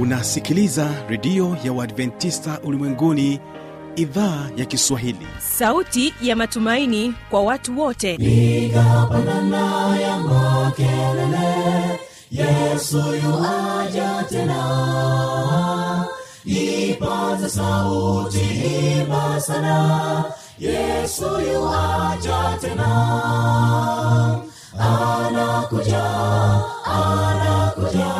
unasikiliza redio ya uadventista ulimwenguni idhaa ya kiswahili. Sauti ya matumaini kwa watu wote. Piga ya makelele yesu yuaja tena. Ipaze sauti imba sana yesu yuaja tena. Anakuja anakuja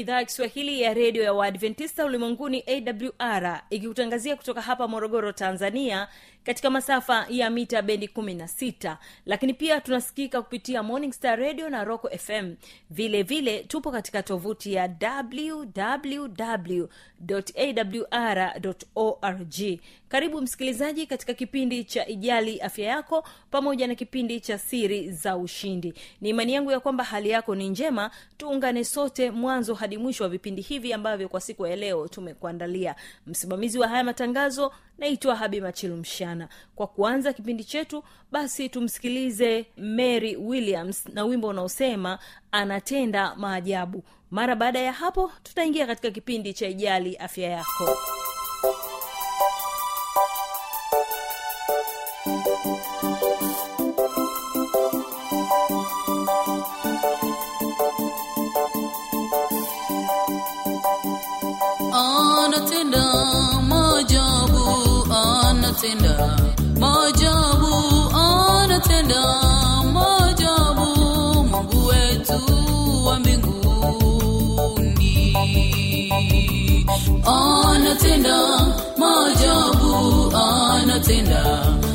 idhaa ya kiswahili ya redio ya waadventista ulimwenguni awr ikikutangazia kutoka hapa morogoro tanzania katika masafa ya mita bendi 16 lakini pia tunasikika kupitia morning star radio na roco fm vile vile tupo katika tovuti ya www awr org. Karibu msikilizaji katika kipindi cha ijali afya yako pamoja na kipindi cha siri za ushindi. Ni imani yangu ya kwamba hali yako ni njema. Tuungane sote mwanzo mwisho wa vipindi hivi ambavyo kwa siku ya leo tumekuandalia. Msimamizi wa haya matangazo naitwa habi machilumshana kwa kuanza kipindi chetu basi tumsikilize mary williams na wimbo unaosema anatenda maajabu. Mara baada ya hapo tutaingia katika kipindi cha ijali afya yako. anatenda anatenda maajabu anatenda.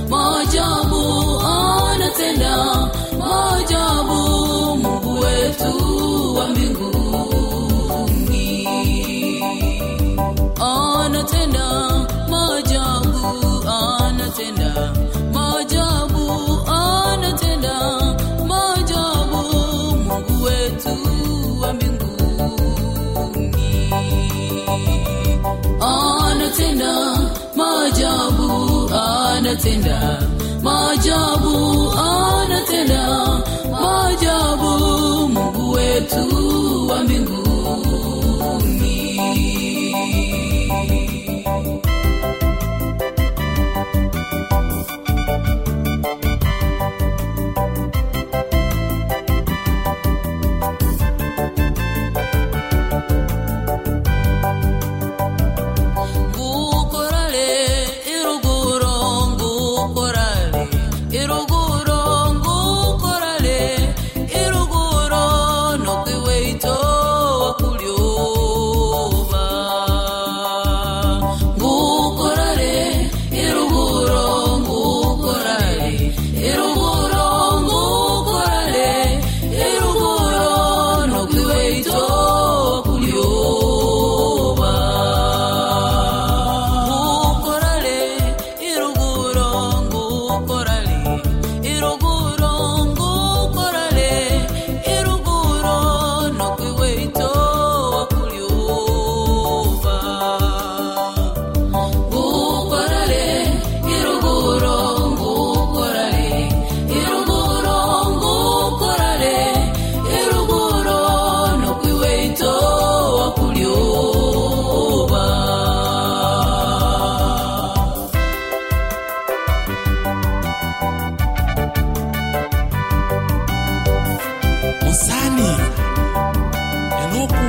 Maajabu anatenda. Maajabu mungu wetu wa mbinguni. Anatenda maajabu anatenda maajabu anatenda maajabu mungu wetu wa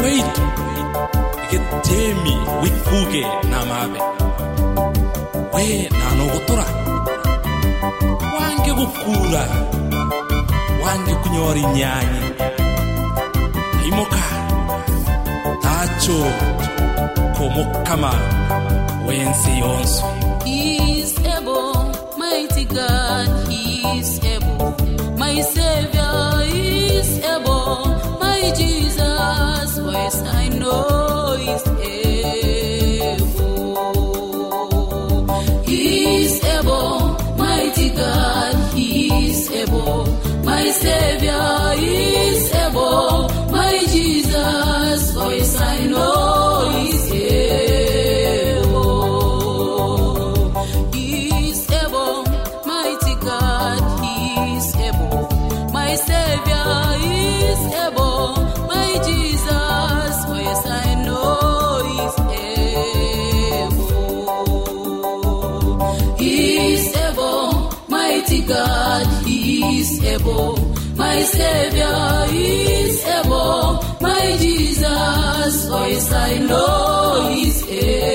weitu ikitemi wikuge namabe. We wange gukura wange imoka. Tacho. Komukama wensi yonso able, mighty God, He is able, my Savior Savior is able, my Jesus, voice I know He. My Savior is able, my Jesus, voice I know is able.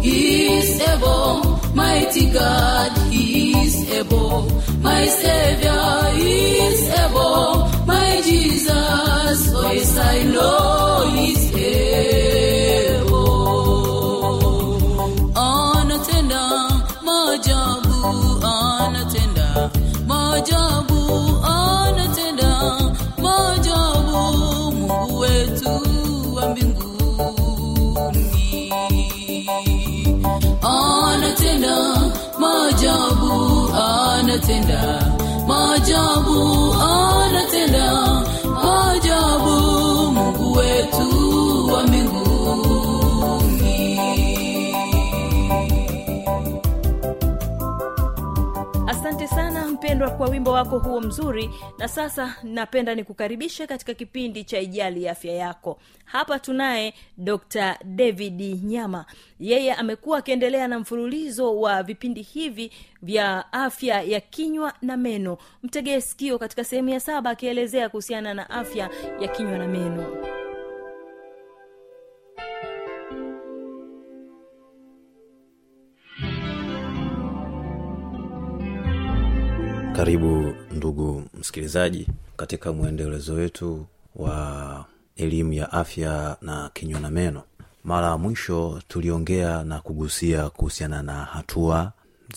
He is able, mighty God, He is able. My Savior is able, my Jesus, voice I know is able. Anatenda maajabu, Mungu wetu wa mbinguni. Anatenda sana mpendwa kwa wimbo wako huo mzuri na sasa napenda nikukaribishe katika kipindi cha ijali afya yako. Hapa tunaye dr david nyama. Yeye amekuwa akiendelea na mfululizo wa vipindi hivi vya afya ya kinywa na meno. Mtegee sikio katika sehemu ya saba akielezea kuhusiana na afya ya kinywa na meno karibu ndugu msikilizaji katika mwendelezo wetu wa elimu ya afya na kinywa na meno. Mara ya mwisho tuliongea na kugusia kuhusiana na hatua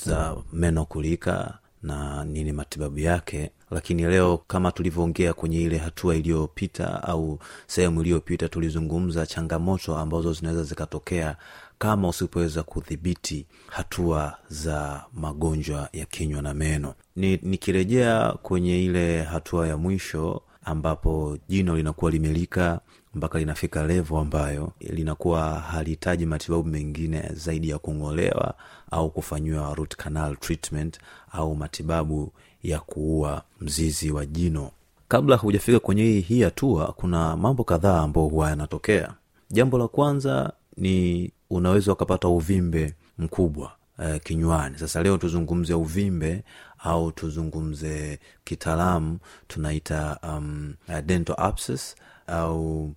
za meno kulika na nini matibabu yake lakini leo kama tulivyoongea kwenye ile hatua iliyopita au sehemu iliyopita tulizungumza changamoto ambazo zinaweza zikatokea kama usipoweza kudhibiti hatua za magonjwa ya kinywa na meno. Ni nikirejea kwenye ile hatua ya mwisho ambapo jino linakuwa limelika mpaka linafika levo ambayo linakuwa halihitaji matibabu mengine zaidi ya kung'olewa au kufanyiwa root canal treatment au matibabu ya kuua mzizi wa jino. Kabla hujafika kwenye hii hatua kuna mambo kadhaa ambayo huwa yanatokea. Jambo la kwanza ni unaweza ukapata uvimbe mkubwa uh, kinywani. Sasa leo tuzungumze uvimbe au tuzungumze kitaalamu tunaita um, uh, dental abscess au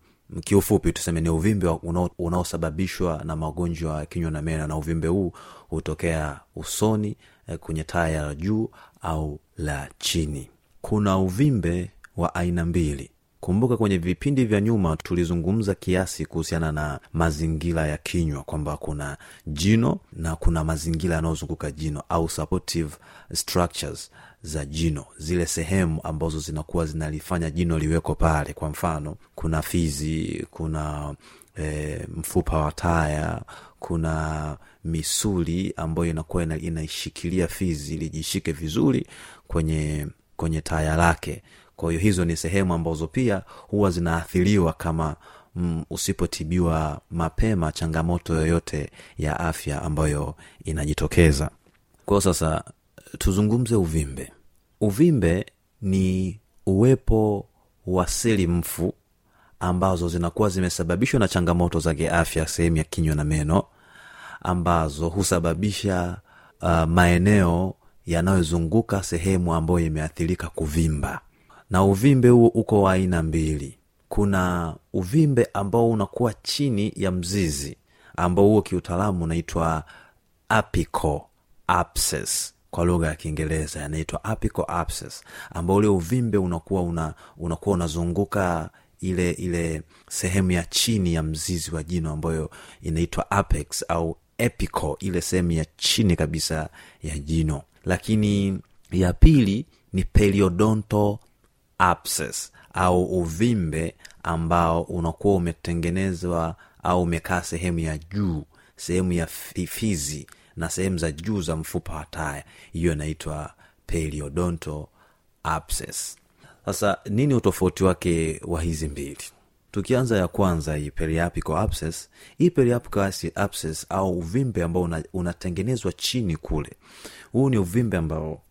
kiufupi tuseme ni uvimbe unao- unaosababishwa na magonjwa ya kinywa na meno. Na uvimbe huu hutokea usoni eh, kwenye taya la juu au la chini. Kuna uvimbe wa aina mbili kumbuka kwenye vipindi vya nyuma tulizungumza kiasi kuhusiana na mazingira ya kinywa kwamba kuna jino na kuna mazingira yanayozunguka jino au supportive structures za jino zile sehemu ambazo zinakuwa zinalifanya jino liweko pale. Kwa mfano kuna fizi kuna e, mfupa wa taya kuna misuli ambayo inakuwa inaishikilia fizi lijishike vizuri kwenye kwenye taya lake kwa hiyo hizo ni sehemu ambazo pia huwa zinaathiriwa kama mm, usipotibiwa mapema changamoto yoyote ya afya ambayo inajitokeza. Kwao sasa tuzungumze uvimbe. Uvimbe ni uwepo wa seli mfu ambazo zinakuwa zimesababishwa na changamoto za kiafya sehemu ya kinywa na meno ambazo husababisha uh, maeneo yanayozunguka sehemu ambayo imeathirika kuvimba na uvimbe huo uko wa aina mbili. Kuna uvimbe ambao unakuwa chini ya mzizi ambao huo kiutaalamu unaitwa apico abscess kwa lugha ya kiingereza yanaitwa apico abscess ambao ule uvimbe unakuwa una, unakuwa unazunguka ile ile sehemu ya chini ya mzizi wa jino ambayo inaitwa apex au epico ile sehemu ya chini kabisa ya jino. Lakini ya pili ni periodontal abscess au uvimbe ambao unakuwa umetengenezwa au umekaa sehemu ya juu sehemu ya fizi na sehemu za juu za mfupa wa taya. Hiyo inaitwa periodonto abscess. Sasa nini utofauti wake wa hizi mbili? Tukianza ya kwanza hii periapical abscess hii periapical abscess au uvimbe ambao una- unatengenezwa chini kule. Huu ni uvimbe ambao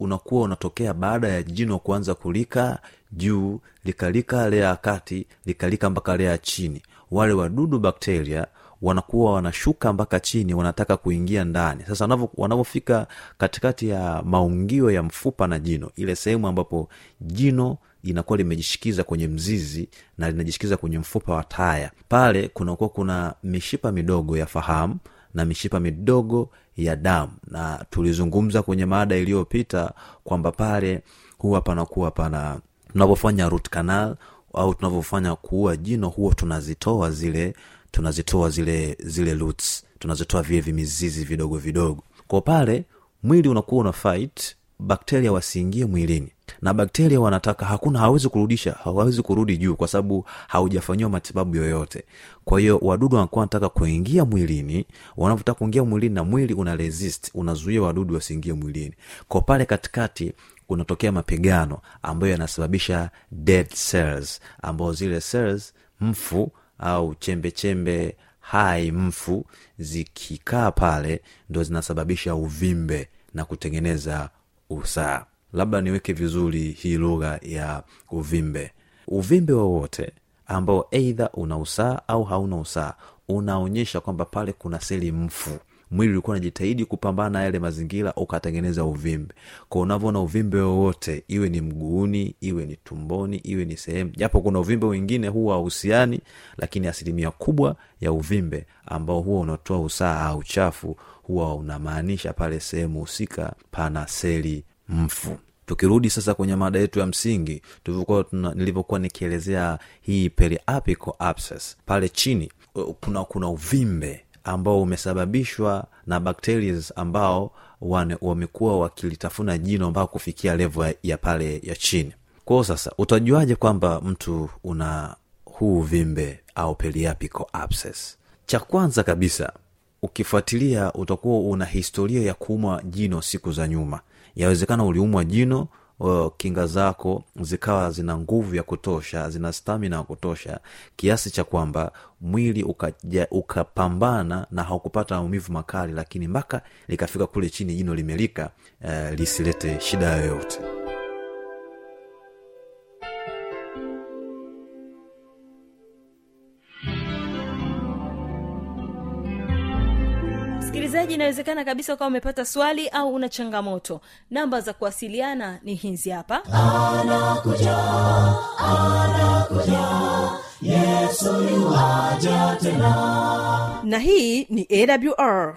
unakuwa unatokea baada ya jino kuanza kulika juu likalika lea ya kati likalika mpaka lea ya chini. Wale wadudu bakteria wanakuwa wanashuka mpaka chini wanataka kuingia ndani. Sasa wanavyo- wanavyofika katikati ya maungio ya mfupa na jino ile sehemu ambapo jino inakuwa limejishikiza kwenye mzizi na linajishikiza kwenye mfupa wa taya. Pale kunakuwa kuna mishipa midogo ya fahamu na mishipa midogo ya damu. Na tulizungumza kwenye maada iliyopita kwamba pale huwa panakuwa pana tunapofanya canal au tunavyofanya kuua jino huwa tunazitoa zile tunazitoa zile zile roots. Tunazitoa vile vimizizi vidogo vidogo. Kwa pale mwili unakuwa una fight bakteria wasiingie mwilini na bakteria wanataka hakuna hawezi kurudisha hawezi kurudi juu kwa sababu haujafanyiwa matibabu yoyote. Kwa hiyo wadudu wanakuwa wanataka kuingia mwilini wanavyotaka kuingia mwilini na mwili una resist unazuia wadudu wasiingie mwilini. Kwa pale katikati kunatokea mapigano ambayo yanasababisha dead cells ambao zile cells mfu au chembe chembe hai mfu zikikaa pale ndo zinasababisha uvimbe na kutengeneza usaa labda niweke vizuri hii lugha ya uvimbe. Uvimbe wowote ambao eidha una usaa au hauna usaa unaonyesha kwamba pale kuna seli mfu. Mwili ulikuwa unajitahidi kupambana na yale mazingira ukatengeneza uvimbe. Kwa unavyoona uvimbe wowote iwe ni mguuni iwe ni tumboni iwe ni sehemu japo kuna uvimbe wengine huwa hauhusiani lakini asilimia kubwa ya uvimbe ambao huwa unatoa usaa au chafu huwa unamaanisha pale sehemu husika pana seli mfu tukirudi sasa kwenye mada yetu ya msingi tulivyokuwa nilivyokuwa nikielezea hii periapical abscess pale chini kuna kuna uvimbe ambao umesababishwa na bacteria ambao wamekuwa wakilitafuna jino mpaka kufikia levo ya, ya pale ya chini. Kwao sasa utajuaje kwamba mtu una huu uvimbe au periapical abscess? Cha kwanza kabisa ukifuatilia utakuwa una historia ya kuumwa jino siku za nyuma. Yawezekana uliumwa jino kinga zako zikawa zina nguvu ya kutosha zina stamina ya kutosha kiasi cha kwamba mwili ukaja- ukapambana na haukupata maumivu makali lakini mpaka likafika kule chini jino limelika uh, lisilete shida yoyote msikilizaji inawezekana kabisa ukawa umepata swali au una changamoto. Namba za kuwasiliana ni hizi hapa. Anakuja anakuja. Yesu tena. Na hii ni awr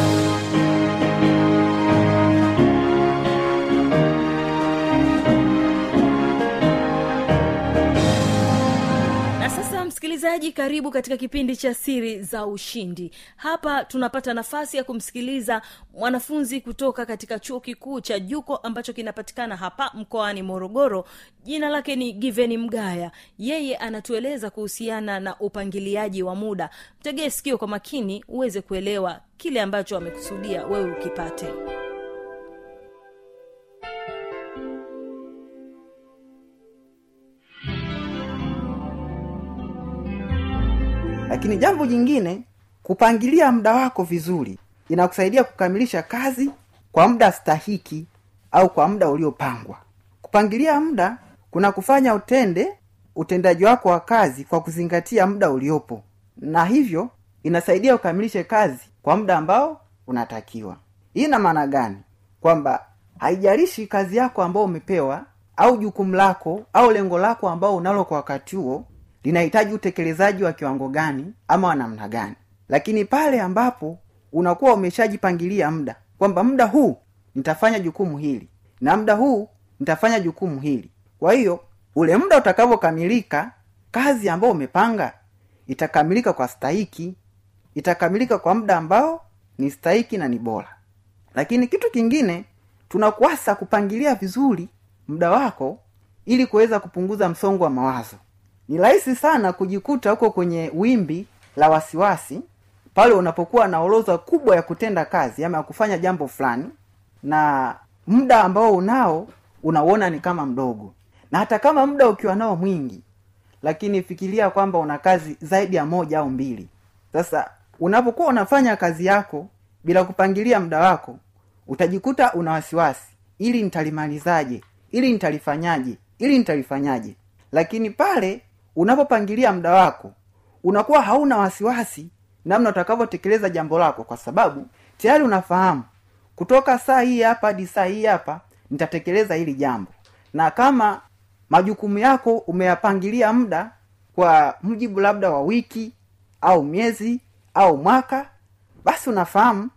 msikilizaji karibu katika kipindi cha siri za ushindi. Hapa tunapata nafasi ya kumsikiliza mwanafunzi kutoka katika chuo kikuu cha juko ambacho kinapatikana hapa mkoani morogoro. Jina lake ni giveni mgaya. Yeye anatueleza kuhusiana na upangiliaji wa muda. Mtegee sikio kwa makini uweze kuelewa kile ambacho amekusudia wewe ukipate lakini jambo jingine kupangilia muda wako vizuri inakusaidia kukamilisha kazi kwa muda stahiki au kwa muda uliopangwa. Kupangilia muda kuna kufanya utende utendaji wako wa kazi kwa kuzingatia muda uliopo. Na hivyo inasaidia ukamilishe kazi kwa muda ambao unatakiwa. Hii ina maana gani? Kwamba haijalishi kazi yako ambao umepewa au jukumu lako au lengo lako ambao unalo kwa wakati huo linahitaji utekelezaji wa kiwango gani ama wa namna gani. Lakini pale ambapo unakuwa umeshajipangilia muda kwamba muda huu nitafanya jukumu hili na muda huu nitafanya jukumu hili. Kwa hiyo ule muda utakavyokamilika kazi ambayo umepanga itakamilika kwa stahiki. Itakamilika kwa muda ambao ni stahiki na ni bora. Lakini kitu kingine tunakuasa kupangilia vizuri muda wako ili kuweza kupunguza msongo wa mawazo ni rahisi sana kujikuta huko kwenye wimbi la wasiwasi pale unapokuwa na orodha kubwa ya kutenda kazi ama ya kufanya jambo fulani na muda ambao unao unauona ni kama mdogo. Na hata kama muda ukiwa nao mwingi lakini fikiria kwamba una kazi zaidi ya moja au mbili. Sasa unapokuwa unafanya kazi yako bila kupangilia muda wako utajikuta una wasiwasi. Ili nitalimalizaje ili nitalifanyaje? Ili nitalifanyaje? Lakini pale unapopangilia muda wako unakuwa hauna wasiwasi namna utakavyotekeleza jambo lako kwa sababu tayari unafahamu kutoka saa hii hapa hadi saa hii hapa nitatekeleza hili jambo. Na kama majukumu yako umeyapangilia muda kwa mjibu labda wa wiki au miezi au mwaka basi unafahamu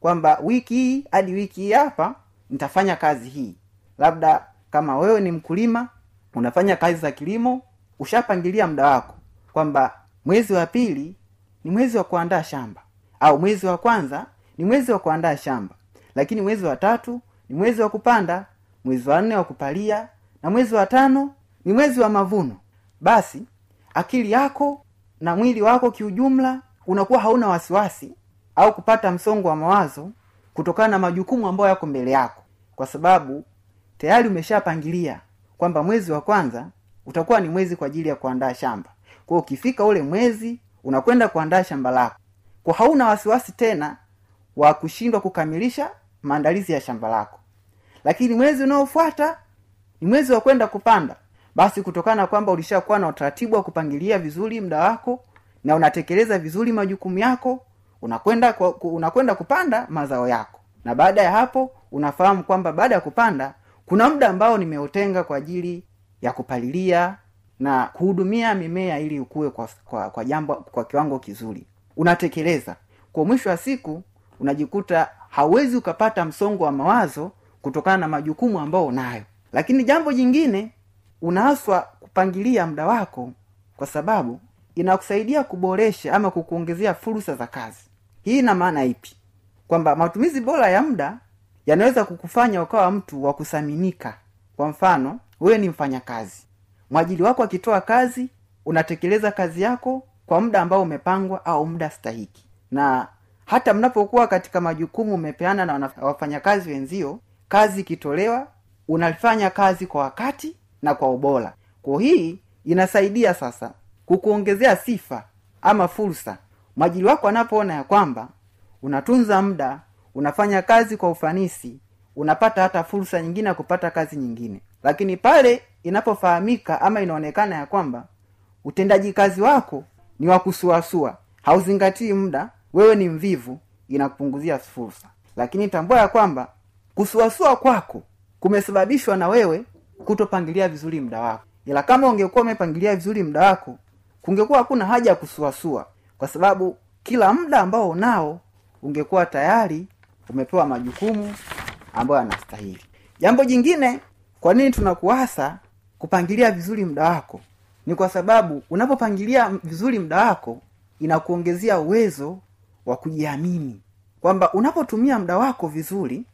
kwamba wiki hii hadi wiki hii hapa nitafanya kazi hii. Labda kama wewe ni mkulima unafanya kazi za kilimo ushapangilia muda wako kwamba mwezi wa pili ni mwezi wa kuandaa shamba au mwezi wa kwanza ni mwezi wa kuandaa shamba lakini mwezi wa tatu ni mwezi wa kupanda mwezi wa nne wa kupalia na mwezi wa tano ni mwezi wa mavuno basi akili yako na mwili wako kiujumla unakuwa hauna wasiwasi au kupata msongo wa mawazo kutokana na majukumu ambayo yako mbele yako kwa sababu tayari umeshapangilia kwamba mwezi wa kwanza utakuwa ni mwezi kwa ajili ya kuandaa shamba. Kwa ukifika ule mwezi unakwenda kuandaa shamba lako. Kwa hauna wasiwasi tena wa kushindwa kukamilisha maandalizi ya shamba lako. Lakini mwezi unaofuata ni mwezi wa kwenda kupanda. Basi kutokana na kwamba ulishakuwa na utaratibu wa kupangilia vizuri muda wako na unatekeleza vizuri majukumu yako unakwenda unakwenda kupanda mazao yako. Na baada ya hapo unafahamu kwamba baada ya kupanda kuna muda ambao nimeutenga kwa ajili ya kupalilia na kuhudumia mimea ili ukue kwa, kwa, kwa jambo kwa kiwango kizuri. Unatekeleza. Kwa mwisho wa siku unajikuta hauwezi ukapata msongo wa mawazo kutokana na majukumu ambao unayo. Lakini jambo jingine unaaswa kupangilia muda wako kwa sababu inakusaidia kuboresha ama kukuongezea fursa za kazi. Hii ina maana ipi? Kwamba matumizi bora ya muda yanaweza kukufanya ukawa mtu wa kuthaminika kwa mfano wewe ni mfanyakazi. Mwajili wako akitoa kazi unatekeleza kazi yako kwa muda ambao umepangwa au muda stahiki. Na hata mnapokuwa katika majukumu umepeana na wafanyakazi wenzio kazi ikitolewa unafanya kazi kwa wakati na kwa ubora. Kwa hii inasaidia sasa kukuongezea sifa ama fursa. Mwajili wako anapoona ya kwamba unatunza muda unafanya kazi kwa ufanisi unapata hata fursa nyingine ya kupata kazi nyingine lakini pale inapofahamika ama inaonekana ya kwamba utendaji kazi wako ni wa kusuasua hauzingatii muda wewe ni mvivu inakupunguzia fursa. Lakini tambua ya kwamba kusuasua kwako kumesababishwa na wewe kutopangilia vizuri muda wako. Ila kama ungekuwa umepangilia vizuri muda wako kungekuwa hakuna haja ya kusuasua kwa sababu kila muda ambao unao ungekuwa tayari umepewa majukumu ambayo yanastahili. Jambo jingine kwa nini tunakuasa kupangilia vizuri muda wako? Ni kwa sababu unapopangilia vizuri muda wako inakuongezea uwezo wa kujiamini. Kwamba unapotumia muda wako vizuri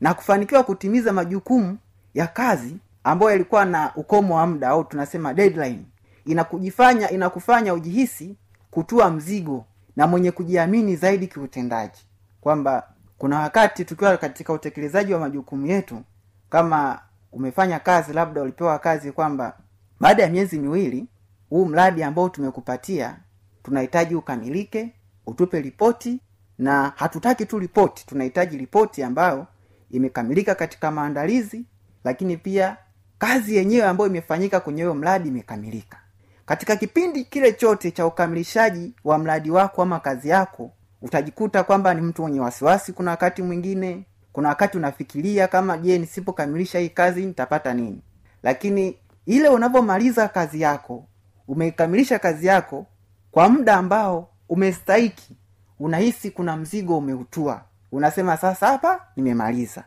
na kufanikiwa kutimiza majukumu ya kazi ambayo yalikuwa na ukomo wa muda au tunasema deadline inakujifanya inakufanya ujihisi kutua mzigo na mwenye kujiamini zaidi kiutendaji. Kwamba kuna wakati tukiwa katika utekelezaji wa majukumu yetu kama umefanya kazi labda ulipewa kazi kwamba baada ya miezi miwili huu mradi ambao tumekupatia tunahitaji ukamilike utupe ripoti na hatutaki tu ripoti tunahitaji ripoti ambayo imekamilika katika maandalizi lakini pia kazi yenyewe ambayo imefanyika kwenye huyo mradi imekamilika. Katika kipindi kile chote cha ukamilishaji wa mradi wako ama kazi yako utajikuta kwamba ni mtu mwenye wasiwasi kuna wakati mwingine kuna wakati unafikiria kama je nisipokamilisha hii kazi nitapata nini? Lakini ile unavyomaliza kazi yako umeikamilisha kazi yako kwa muda ambao umestahiki unahisi kuna mzigo umeutua. Unasema sasa hapa nimemaliza.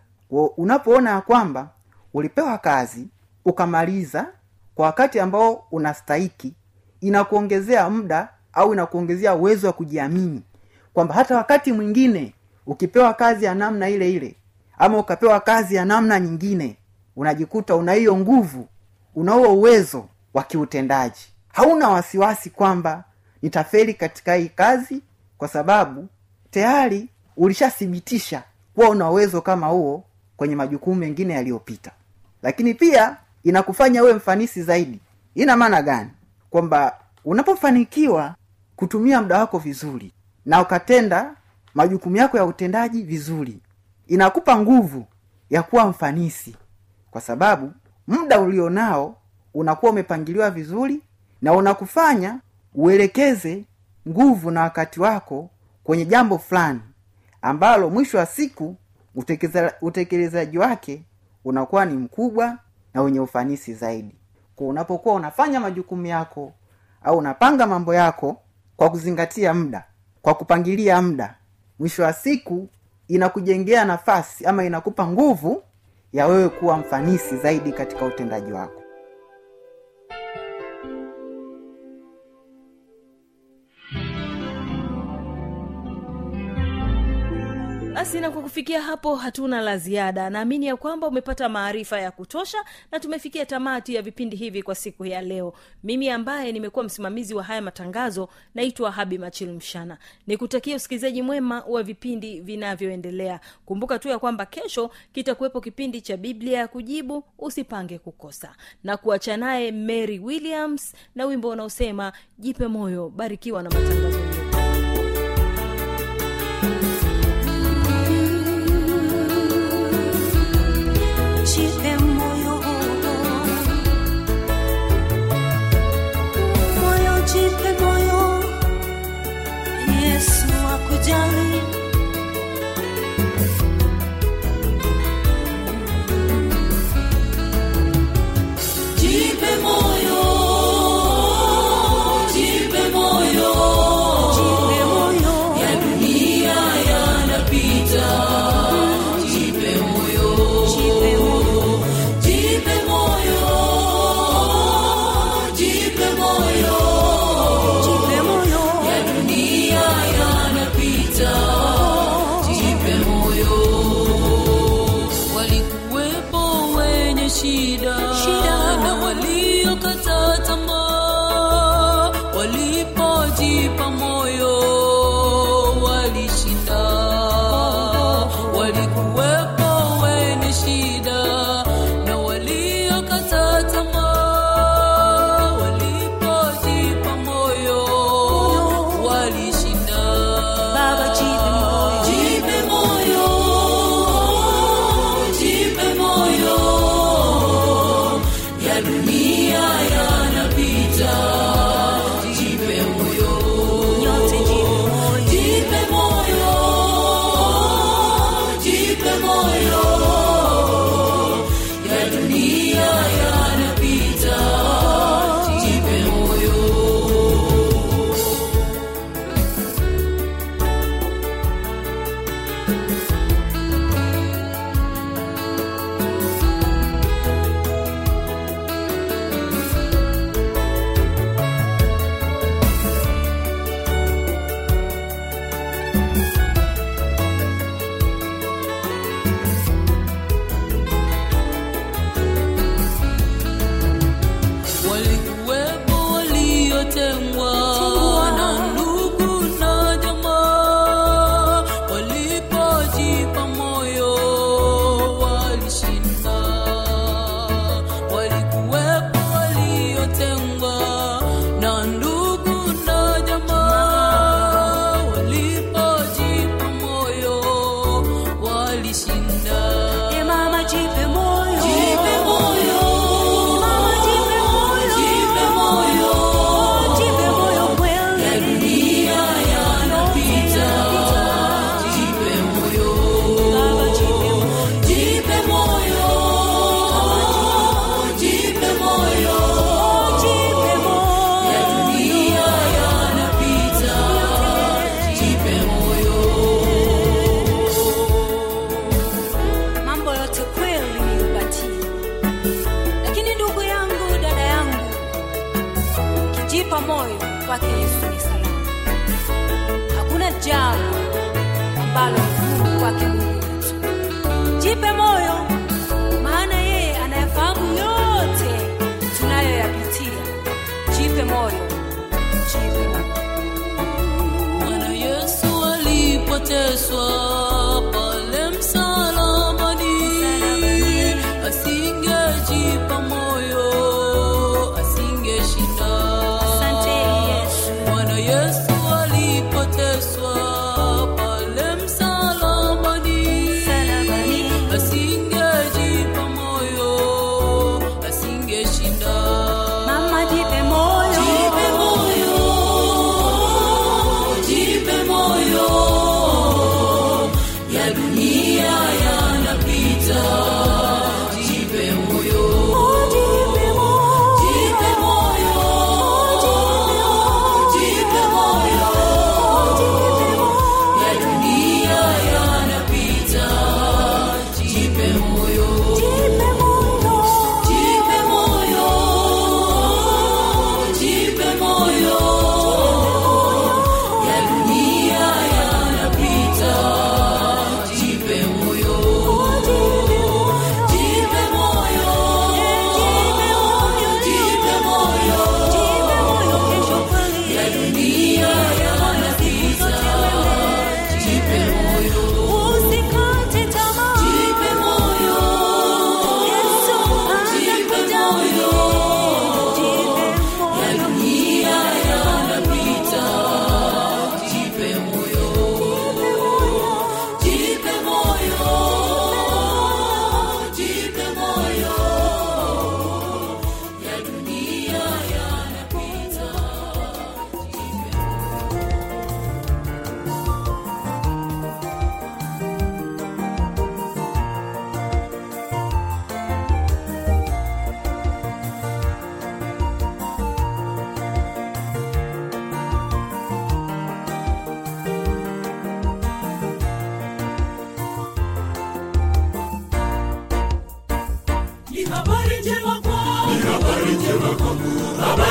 Unapoona ya kwamba ulipewa kazi ukamaliza kwa wakati ambao unastahiki inakuongezea muda au inakuongezea uwezo wa kujiamini. Kwamba hata wakati mwingine ukipewa kazi ya namna ile ile ama ukapewa kazi ya namna nyingine unajikuta una hiyo nguvu unao uwezo wa kiutendaji. Hauna wasiwasi kwamba nitafeli katika hii kazi kwa sababu tayari ulishathibitisha kuwa una uwezo kama huo kwenye majukumu mengine yaliyopita. Lakini pia inakufanya uwe mfanisi zaidi. Ina maana gani? Kwamba unapofanikiwa kutumia muda wako vizuri na ukatenda majukumu yako ya utendaji vizuri inakupa nguvu ya kuwa mfanisi kwa sababu muda ulionao unakuwa umepangiliwa vizuri na unakufanya uelekeze nguvu na wakati wako kwenye jambo fulani ambalo mwisho wa siku utekelezaji wake unakuwa ni mkubwa na wenye ufanisi zaidi. Kwa unapokuwa unafanya majukumu yako au unapanga mambo yako kwa kuzingatia muda kwa kupangilia muda mwisho wa siku inakujengea nafasi ama inakupa nguvu ya wewe kuwa mfanisi zaidi katika utendaji wako basi na kwa kufikia hapo hatuna la ziada. Naamini ya kwamba umepata maarifa ya kutosha na tumefikia tamati ya vipindi hivi kwa siku ya leo. Mimi ambaye nimekuwa msimamizi wa haya matangazo naitwa habi machil mshana. Nikutakia usikilizaji mwema wa vipindi vinavyoendelea. Kumbuka tu ya kwamba kesho kitakuwepo kipindi cha biblia ya kujibu usipange kukosa. Na kuacha naye mary williams na wimbo unaosema jipe moyo barikiwa na matangazo. yetu Alikum. 说。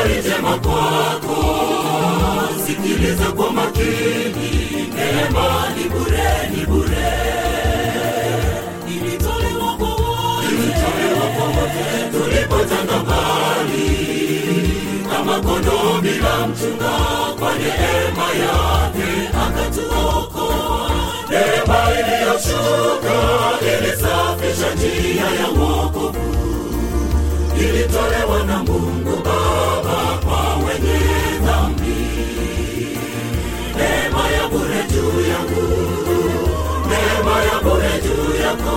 Habari njema kwako. Sikiliza kwa makini. Neema ni bure, ni bure. Ilitolewa kwa wote. Ilitolewa kwa wote. Tulipotanga mbali. Kama kondoo bila mchunga. Kwa neema yake akatuokoa. Neema iliyoshuka ilisafisha njia ya wokovu ilitolewa na Mungu Baba kwa wenye dhambi. Neema ya bure juu yangu, neema ya bure juu yako,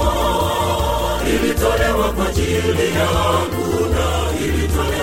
ilitolewa kwa ajili yangu na ilitolewa